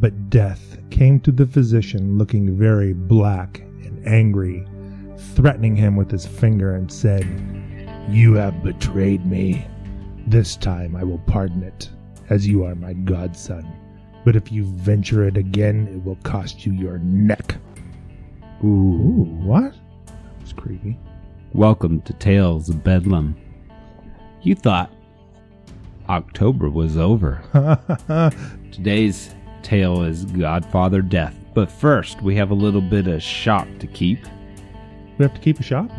But death came to the physician looking very black and angry, threatening him with his finger, and said, You have betrayed me. This time I will pardon it, as you are my godson. But if you venture it again, it will cost you your neck. Ooh, what? That was creepy. Welcome to Tales of Bedlam. You thought October was over. Today's tale is Godfather Death. But first, we have a little bit of shop to keep. We have to keep a shop?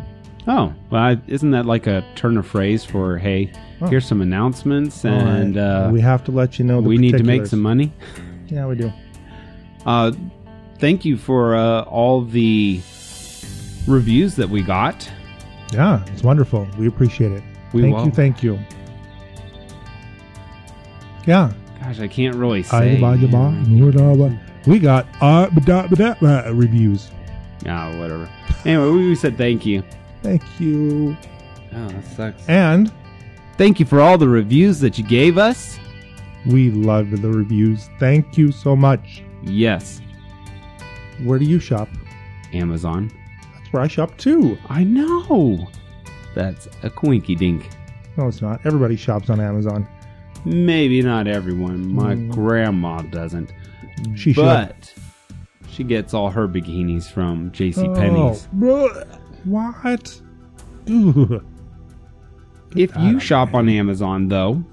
Oh, well, I- isn't that like a turn of phrase for, hey, Oh. here's some announcements and uh, we have to let you know we need to make some money? Yeah, we do. Uh, thank you for uh, all the reviews that we got. Yeah, it's wonderful. We appreciate it. We thank will. you, thank you. Yeah. Gosh, I can't really say. We got uh, ba-da- ba-da- ba- reviews. Ah, whatever. Anyway, we said thank you. Thank you. Oh, that sucks. And Thank you for all the reviews that you gave us. we love the reviews. Thank you so much. Yes, Where do you shop? Amazon. That's where I shop too. I know. That's a quinky dink. No, it's not. Everybody shops on Amazon. Maybe not everyone. My Mm. grandma doesn't. She should. but she gets all her bikinis from J.C. Penney's. Oh, bruh. what? Ugh. If you shop on Amazon, though,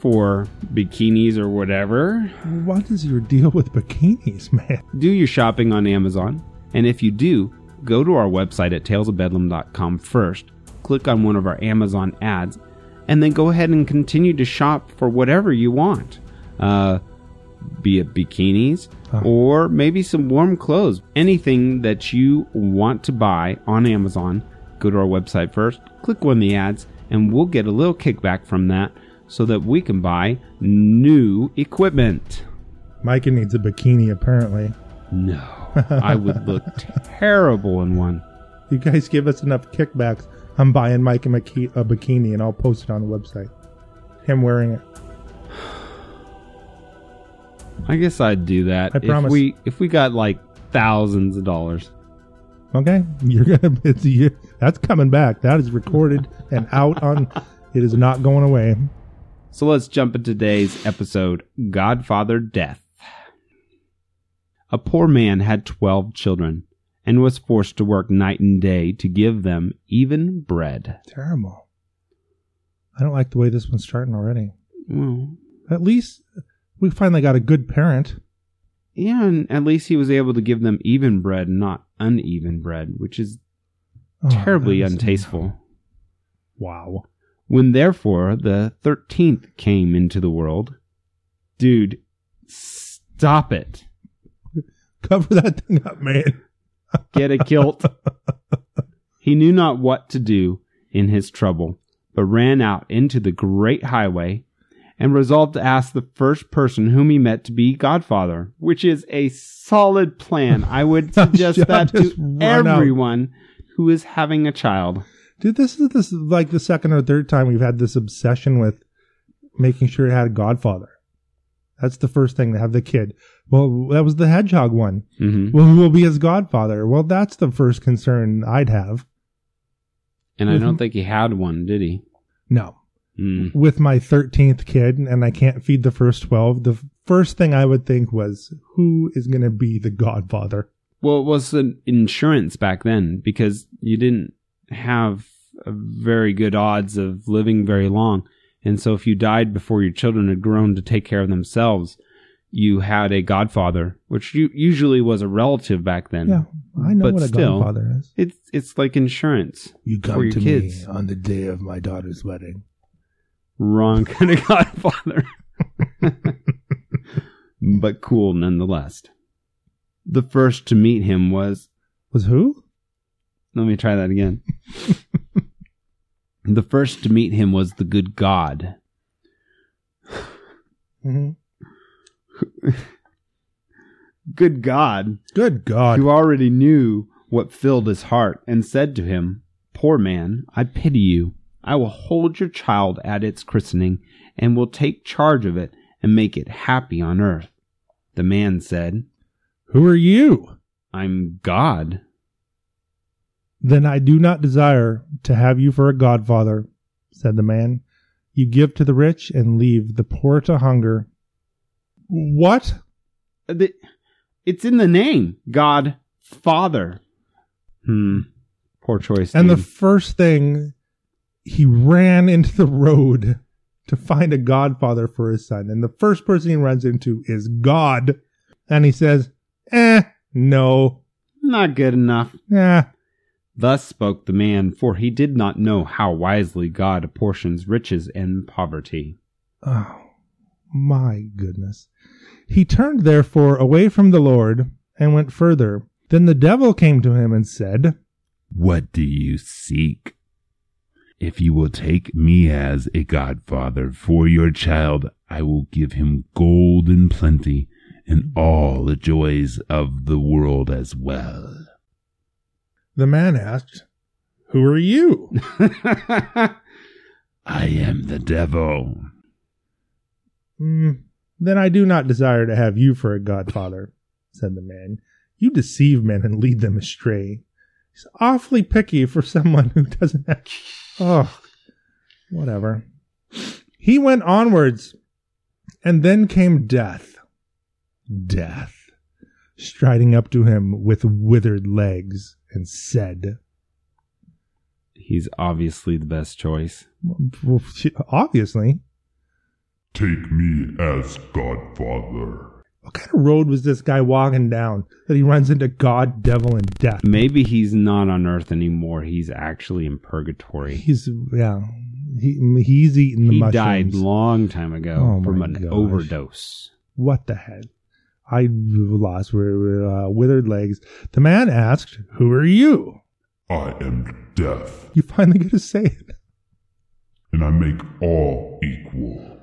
for bikinis or whatever, What is your deal with bikinis, man? do your shopping on Amazon. And if you do, go to our website at talesofbedlam.com first, click on one of our Amazon ads, and then go ahead and continue to shop for whatever you want. Uh, be it bikinis Huh. or maybe some warm clothes. Anything that you want to buy on Amazon, go to our website first, click on the ads, and we'll get a little kickback from that so that we can buy new equipment. Micah needs a bikini, apparently. No, I would look terrible in one. You guys give us enough kickbacks. I'm buying Mike a, maki- a bikini and I'll post it on the website. Him wearing it. I guess I'd do that I if promise. we if we got like thousands of dollars. Okay, you're gonna. It's you, that's coming back. That is recorded and out on. It is not going away. So let's jump into today's episode Godfather Death. A poor man had 12 children and was forced to work night and day to give them even bread. Terrible. I don't like the way this one's starting already. Well, At least we finally got a good parent. yeah, and at least he was able to give them even bread not uneven bread, which is Oh, terribly untasteful. Wow. When therefore the thirteenth came into the world, dude, stop it. Cover that thing up, man. Get a kilt. he knew not what to do in his trouble, but ran out into the great highway and resolved to ask the first person whom he met to be godfather, which is a solid plan. I would suggest that to run out. everyone who is having a child. Dude, this is this is like the second or third time we've had this obsession with making sure it had a godfather. That's the first thing to have the kid. Well, that was the hedgehog one. hmm Well, who will be his godfather? Well, that's the first concern I'd have. And I don't think he had one, did he? No. Mm. With my 13th kid and I can't feed the first 12, the first thing I would think was, who is going to be the godfather? Well, it was an insurance back then because you didn't have very good odds of living very long. And so if you died before your children had grown to take care of themselves, you had a godfather, which u- usually was a relative back then. Yeah, I know But what a still- godfather is. It's it's like insurance. You for your kids. on the day of my daughter's wedding. Wrong kind of godfather. but cool nonetheless. The first to meet him was Was who? Let me try that again. the first to meet him was the good God. hmm Good God, Good God. who already knew what filled his heart, and said to him, Poor man, I pity you. I will hold your child at its christening, and will take charge of it and make it happy on earth. The man said, Who are you? I'm God. Then I do not desire to have you for a godfather, said the man. You give to the rich and leave the poor to hunger. What? The- It's in the name. God Father. Hmm. Poor choice. And the first thing, he ran into the road to find a godfather for his son. And the first person he runs into is God. And he says, eh, no, Not good enough. eh. Thus spoke the man, for he did not know how wisely God apportions riches and poverty. Oh, my goodness. He turned therefore away from the Lord and went further. Then the devil came to him and said, What do you seek? If you will take me as a godfather for your child, I will give him gold in plenty and all the joys of the world as well. The man asked, Who are you? I am the devil. "Hmm, then I do not desire to have you for a godfather, said the man. You deceive men and lead them astray. He's awfully picky for someone who doesn't have. Oh, whatever. He went onwards, and then came death. Death, striding up to him with withered legs, and said, He's obviously the best choice. well, Obviously. Take me as godfather. What kind of road was this guy walking down that he runs into God, devil, and death? Maybe he's not on Earth anymore. He's actually in purgatory. He's yeah. He he's eating the he mushrooms. died long time ago Oh from an gosh. overdose. What the heck? I lost uh, withered legs. The man asked, "Who are you?" I am death, You finally get to say it. and I make all equal.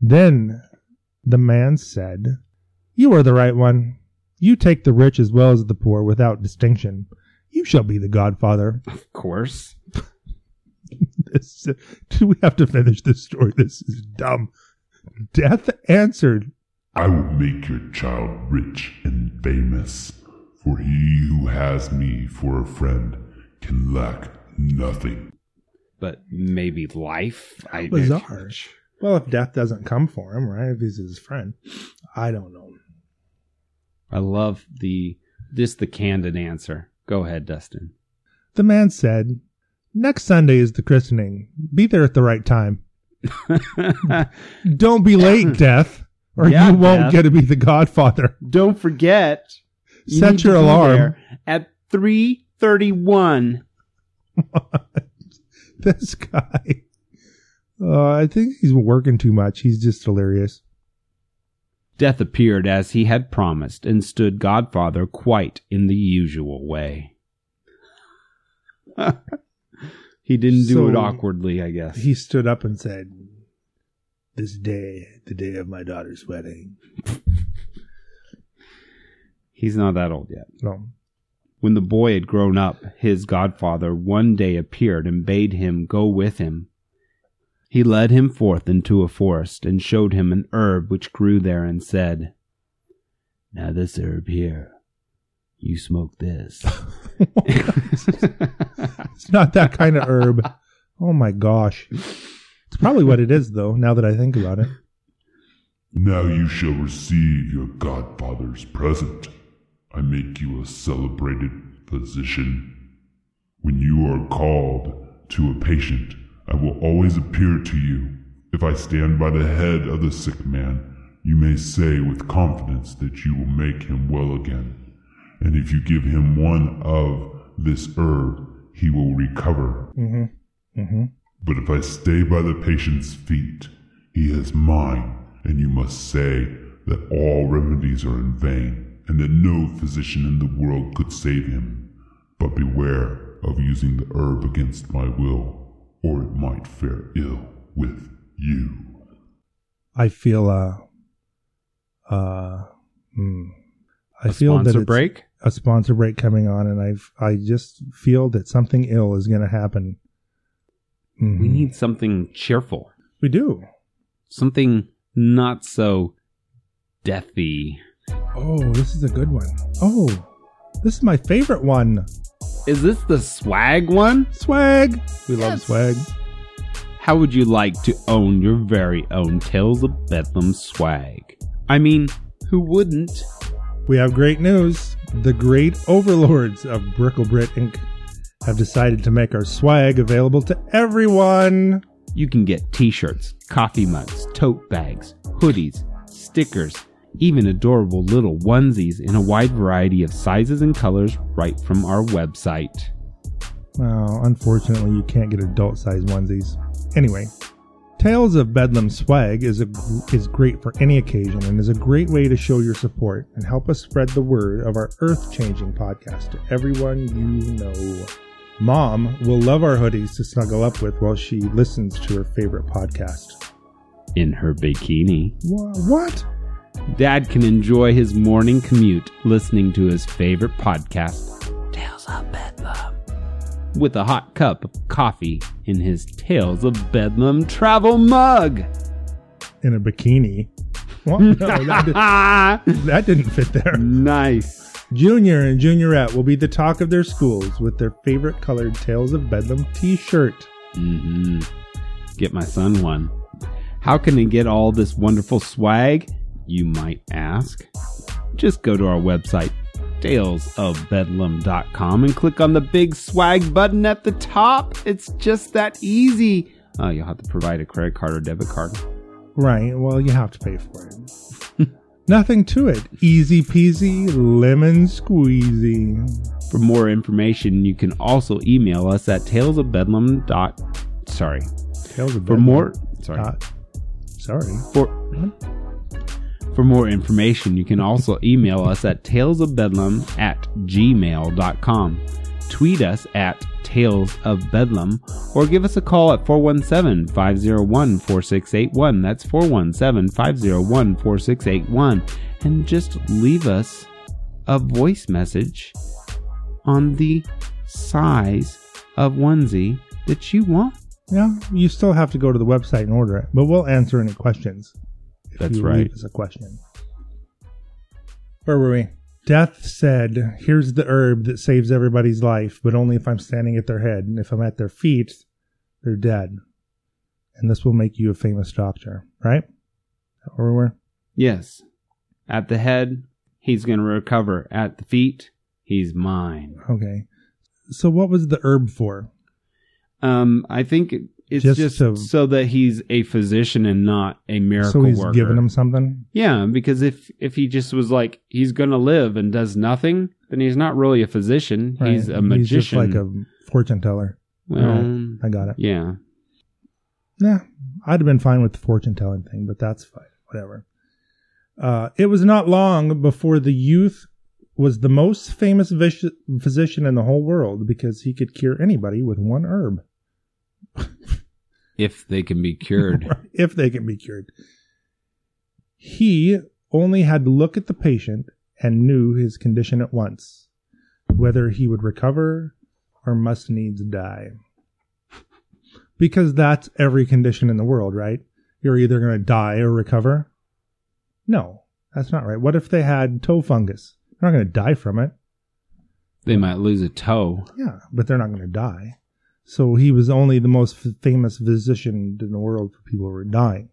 Then the man said, "You are the right one. You take the rich as well as the poor without distinction. You shall be the godfather." Of course. This, do we have to finish this story? This is dumb. Death answered, I will make your child rich and famous, for he who has me for a friend can lack nothing. But maybe life. I, Bizarre. Well, if death doesn't come for him, right? If he's his friend, I don't know. I love the just the candid answer. Go ahead, Dustin. The man said, "Next Sunday is the christening. Be there at the right time. Don't be late, Death, or Yeah, you won't get to be the Godfather." Don't forget. you Set your alarm. at three thirty-one. This guy, uh, I think he's working too much. He's just delirious. Death appeared as he had promised and stood Godfather quite in the usual way. he didn't do it awkwardly, I guess. He stood up and said, "This day, the day of my daughter's wedding." He's not that old yet. No, When the boy had grown up, his godfather one day appeared and bade him go with him. He led him forth into a forest and showed him an herb which grew there and said, Now this herb here, you smoke this. it's not that kind of herb. Oh my gosh, it's probably what it is, though. Now that I think about it, Now you shall receive your godfather's present. I make you a celebrated physician. When you are called to a patient, I will always appear to you. If I stand by the head of the sick man, you may say with confidence that you will make him well again. And if you give him one of this herb, he will recover. mm-hmm. Mm-hmm. But if I stay by the patient's feet, he is mine, and you must say that all remedies are in vain, and that no physician in the world could save him. But beware of using the herb against my will, or it might fare ill with you. I feel uh uh hmm. I A feel that sponsor it's break? a sponsor break coming on, and I've I just feel that something ill is going to happen. Mhm. We need something cheerful. we do. Something not so deathy Oh, this is a good one. Oh, this is my favorite one. Is this the swag one? Swag. We love Yes. swag. How would you like to own your very own Tales of Bedlam swag? I mean, who wouldn't? We have great news. The great overlords of Bricklebrit Inc. have decided to make our swag available to everyone. You can get t shirts, coffee mugs, tote bags, hoodies, stickers, even adorable little onesies in a wide variety of sizes and colors right from our website. Well, unfortunately, you can't get adult size onesies. Anyway, Tales of Bedlam swag is a is great for any occasion and is a great way to show your support and help us spread the word of our earth-changing podcast to everyone you know. Mom will love our hoodies to snuggle up with while she listens to her favorite podcast. In her bikini, Wha- What? Dad can enjoy his morning commute listening to his favorite podcast, Tales of Bedlam, with a hot cup of coffee in his Tales of Bedlam travel mug. In a bikini? What? No, that, did, that didn't fit there. nice. Junior and Juniorette will be the talk of their schools with their favorite colored Tales of Bedlam t-shirt. Mm-hmm. Get my son one. How can he get all this wonderful swag? You might ask. Just go to our website, talesofbedlam.com, and click on the big swag button at the top. It's just that easy. Oh, you'll have to provide a credit card or debit card. Right, well, you have to pay for it. Nothing to it. Easy peasy, lemon squeezy. For more information, you can also email us at talesofbedlam. Dot, sorry. Tales of For Bedlam. more, sorry. Dot- sorry. For for more information, you can also email us at talesofbedlam at gmail.com, tweet us at Tales of Bedlam, or give us a call at 417 501 4681. That's 417 501 4681. And just leave us a voice message on the size of onesie that you want. Yeah, you still have to go to the website and order it, but we'll answer any questions. If That's you right. Leave us a question. Where were we? Death said, "Here's the herb that saves everybody's life, but only if I'm standing at their head, and if I'm at their feet, they're dead. And this will make you a famous doctor, right?" Is that Where? Yes. At the head, he's going to recover. At the feet, he's mine. Okay. So, what was the herb for? Um, I think it's Just just, to- so that he's a physician and not a miracle so he's worker. giving him something. yeah, because if if he just was like he's going to live and does nothing, then he's not really a physician. Right? He's a He's just magician. like a fortune teller. well, I got it. yeah. Yeah, I'd have been fine with the fortune telling thing, but that's fine. Whatever. Uh, it was not long before the youth was the most famous vis- physician in the whole world because he could cure anybody with one herb, If they can be cured. if they can be cured. He only had to look at the patient and knew his condition at once, whether he would recover or must needs die. Because that's every condition in the world, right? You're either going to die or recover. No, that's not right. What if they had toe fungus? They're not going to die from it. they might lose a toe. Yeah, but they're not going to die. So he was only the most f- famous physician in the world for people who were dying.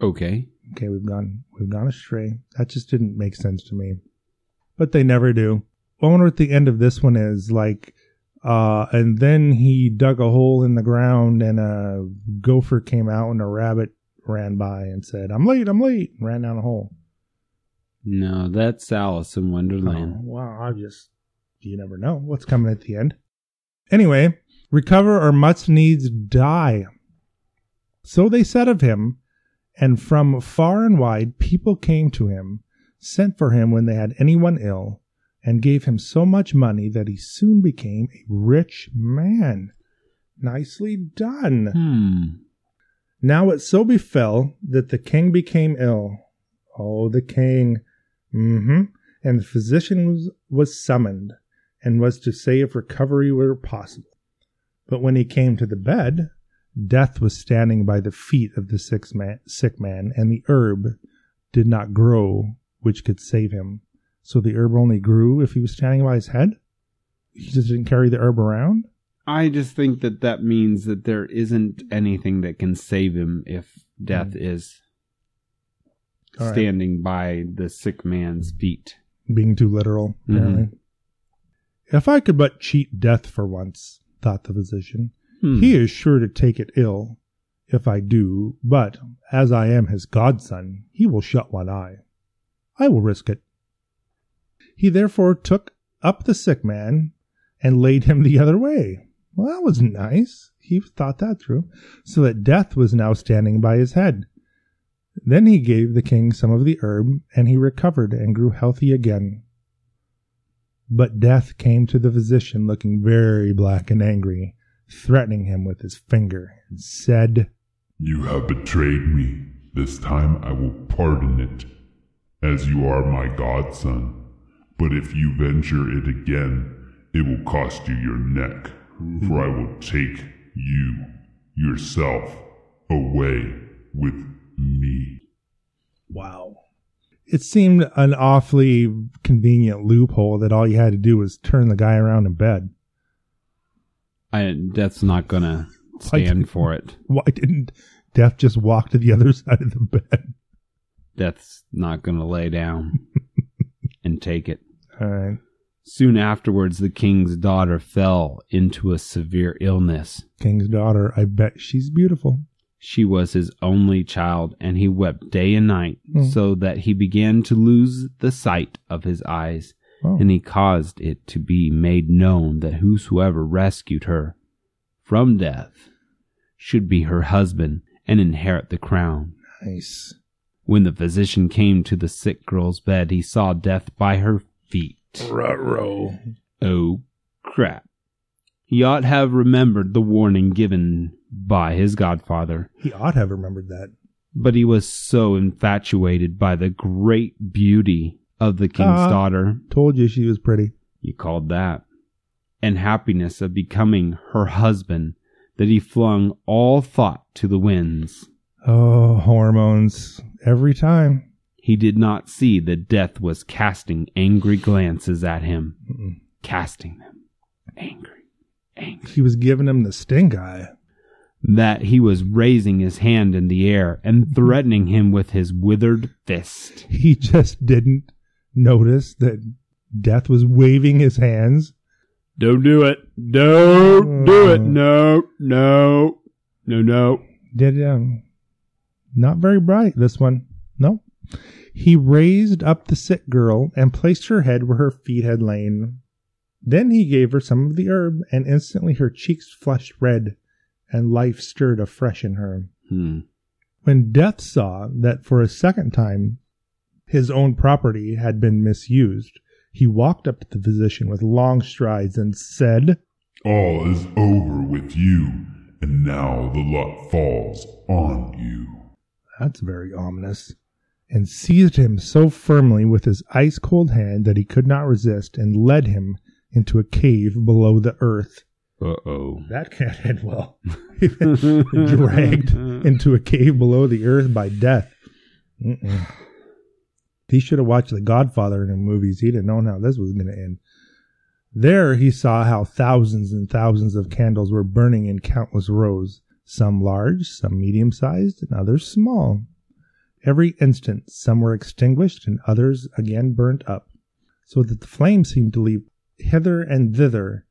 Okay. Okay, we've gone we've gone astray. That just didn't make sense to me. But they never do. I wonder what the end of this one is like. Uh, and then he dug a hole in the ground, and a gopher came out, and a rabbit ran by and said, "I'm late, I'm late," and ran down a hole. No, that's Alice in Oh, Wonderland. wow, I just you never know what's coming at the end. Anyway, recover or must needs die. So they said of him, and from far and wide people came to him, sent for him when they had anyone ill, and gave him so much money that he soon became a rich man. Nicely done. Hmm. Now it so befell that the king became ill. Oh, the king. Mm-hmm. And the physician was, was summoned and was to say if recovery were possible. But when he came to the bed, death was standing by the feet of the sick man, sick man, and the herb did not grow which could save him. So the herb only grew if he was standing by his head? He just didn't carry the herb around? I just think that that means that there isn't anything that can save him if death hmm. is All right. standing by the sick man's feet. Being too literal, mm-hmm. apparently. If I could but cheat death for once, thought the physician, Hmm. he is sure to take it ill if I do, but as I am his godson, he will shut one eye. I will risk it. He therefore took up the sick man and laid him the other way. Well, that was nice. He thought that through, so that death was now standing by his head. Then he gave the king some of the herb, and he recovered and grew healthy again. But death came to the physician looking very black and angry, threatening him with his finger, and said, You have betrayed me. This time I will pardon it, as you are my godson. But if you venture it again, it will cost you your neck, for I will take you, yourself, away with me. Wow. It seemed an awfully convenient loophole that all you had to do was turn the guy around in bed. I, death's not gonna stand for it. Why didn't Death just walk to the other side of the bed? Death's not gonna lay down and take it. All right. Soon afterwards, the king's daughter fell into a severe illness. King's daughter, I bet she's beautiful. She was his only child, and he wept day and night, Hmm. so that he began to lose the sight of his eyes. Oh. And he caused it to be made known that whosoever rescued her from death should be her husband and inherit the crown. Nice. When the physician came to the sick girl's bed, he saw death by her feet. Ruh-roh. Oh, crap. He ought to have remembered the warning given by his godfather, He ought to have remembered that. but he was so infatuated by the great beauty of the king's Ah. daughter, Told you she was pretty. you called that, and happiness of becoming her husband, that he flung all thought to the winds. Oh, hormones. Every time. He did not see that death was casting angry glances at him, Mm-mm. casting them angry, angry. He was giving him the stink eye. That he was raising his hand in the air and threatening him with his withered fist. He just didn't notice that Death was waving his hands. Don't do it. Don't do it. Mm. No, no, no, no. Did um, not very bright this one. No. He raised up the sick girl and placed her head where her feet had lain. Then he gave her some of the herb, and instantly her cheeks flushed red, and life stirred afresh in her. Hmm. When Death saw that for a second time his own property had been misused, he walked up to the physician with long strides and said, All is over with you, and now the lot falls on you. That's very ominous. And seized him so firmly with his ice cold hand that he could not resist and led him into a cave below the earth. Uh oh. That can't end well. Dragged into a cave below the earth by death. Mm-mm. He should have watched The Godfather in the movies. He'd have known how this was going to end. There he saw how thousands and thousands of candles were burning in countless rows, some large, some medium sized, and others small. Every instant, some were extinguished and others again burnt up, so that the flames seemed to leap hither and thither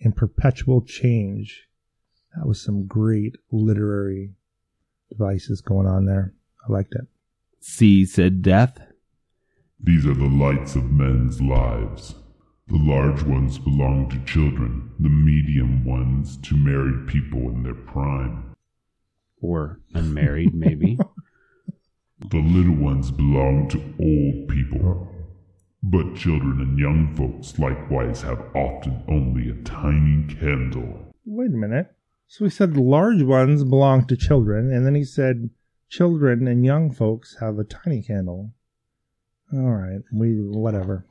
in perpetual change. That was some great literary devices going on there. I liked it. See, said Death. These are the lights of men's lives. The large ones belong to children, the medium ones to married people in their prime. Or unmarried, maybe. The little ones belong to old people. But children and young folks likewise have often only a tiny candle. Wait a minute. So he said large ones belong to children, and then he said children and young folks have a tiny candle. All right, we whatever.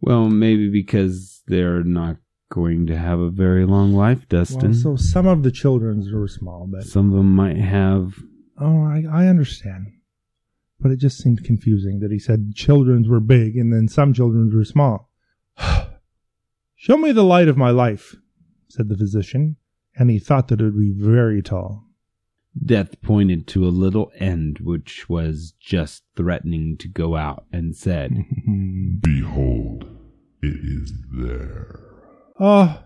well, maybe because they're not going to have a very long life, Dustin. Well, so some of the children's were small, but Some of them might have. oh, I, I understand. But it just seemed confusing that he said children's were big and then some children's were small. Show me the light of my life, said the physician, and he thought that it would be very tall. Death pointed to a little end which was just threatening to go out and said, Behold, it is there. Ah,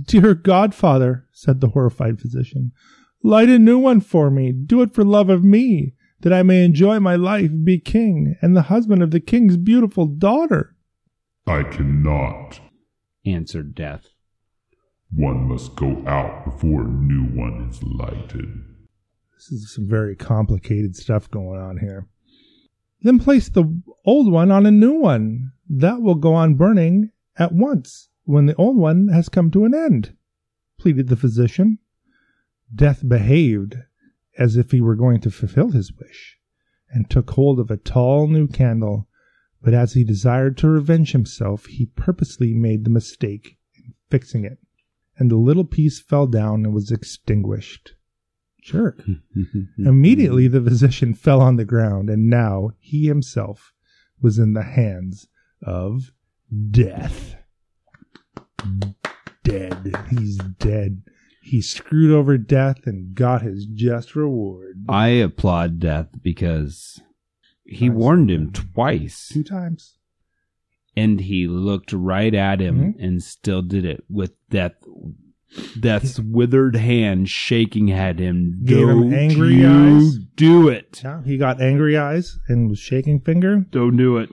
dear godfather, said the horrified physician, light a new one for me. Do it for love of me, that I may enjoy my life, be king, and the husband of the king's beautiful daughter. I cannot. answered Death. One must go out before a new one is lighted. This is some very complicated stuff going on here. Then place the old one on a new one. That will go on burning at once when the old one has come to an end, pleaded the physician. Death behaved as if he were going to fulfill his wish, and took hold of a tall new candle, but as he desired to revenge himself, he purposely made the mistake in fixing it, and the little piece fell down and was extinguished. Jerk. Immediately the physician fell on the ground, and now he himself was in the hands of death. Dead. He's dead. He screwed over death and got his just reward. I applaud Death because he warned him twice Two times. and he looked right at him Mhm. and still did it with Death. Death's withered hand shaking at him. Gave him Don't angry you eyes. Do it. Yeah, he got angry eyes and was shaking finger, Don't do it.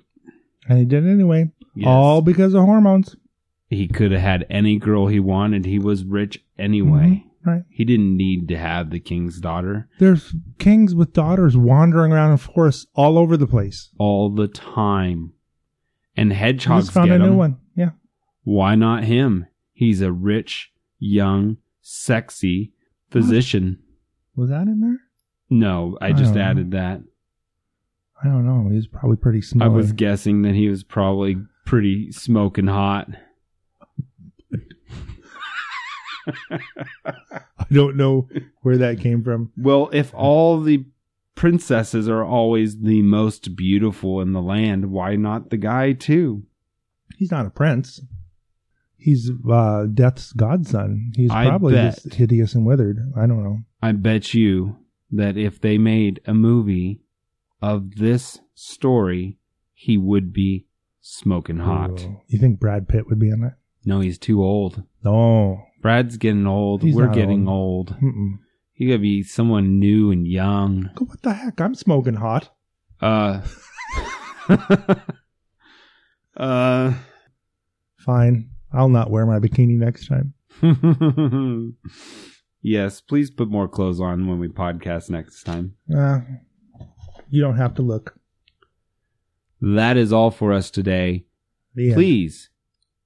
and he did it anyway. Yes. All because of hormones. He could have had any girl he wanted. He was rich anyway. Mm-hmm. Right. He didn't need to have the king's daughter There's kings with daughters wandering around in forests all over the place. all the time. And He hedgehogs just found a new him. one. Yeah. Why not him? He's a rich, young, sexy physician. Was that in there? No, I I just don't know. added that. I don't know. He's probably pretty small. I was guessing that he was probably pretty smoking hot. I don't know where that came from. Well, if all the princesses are always the most beautiful in the land, why not the guy too? He's not a prince. He's uh, Death's godson. He's I probably bet. just hideous and withered. I don't know. I bet you that if they made a movie of this story, he would be smoking hot. Ooh. You think Brad Pitt would be in it? No, he's too old. No. Brad's getting old. He's We're not getting old. Mm-mm. You gotta be someone new and young. Go, What the heck? I'm smoking hot. Uh. uh. Fine. I'll not wear my bikini next time. yes, please put more clothes on when we podcast next time. Uh, you don't have to look. That is all for us today. The end. Please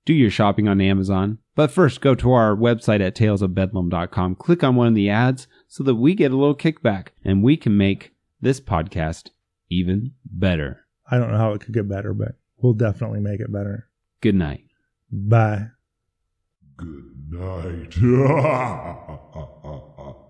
do your shopping on Amazon. But first, go to our website at talesofbedlam.com. Click on one of the ads so that we get a little kickback and we can make this podcast even better. I don't know how it could get better, but we'll definitely make it better. Good night. Bye. Good night.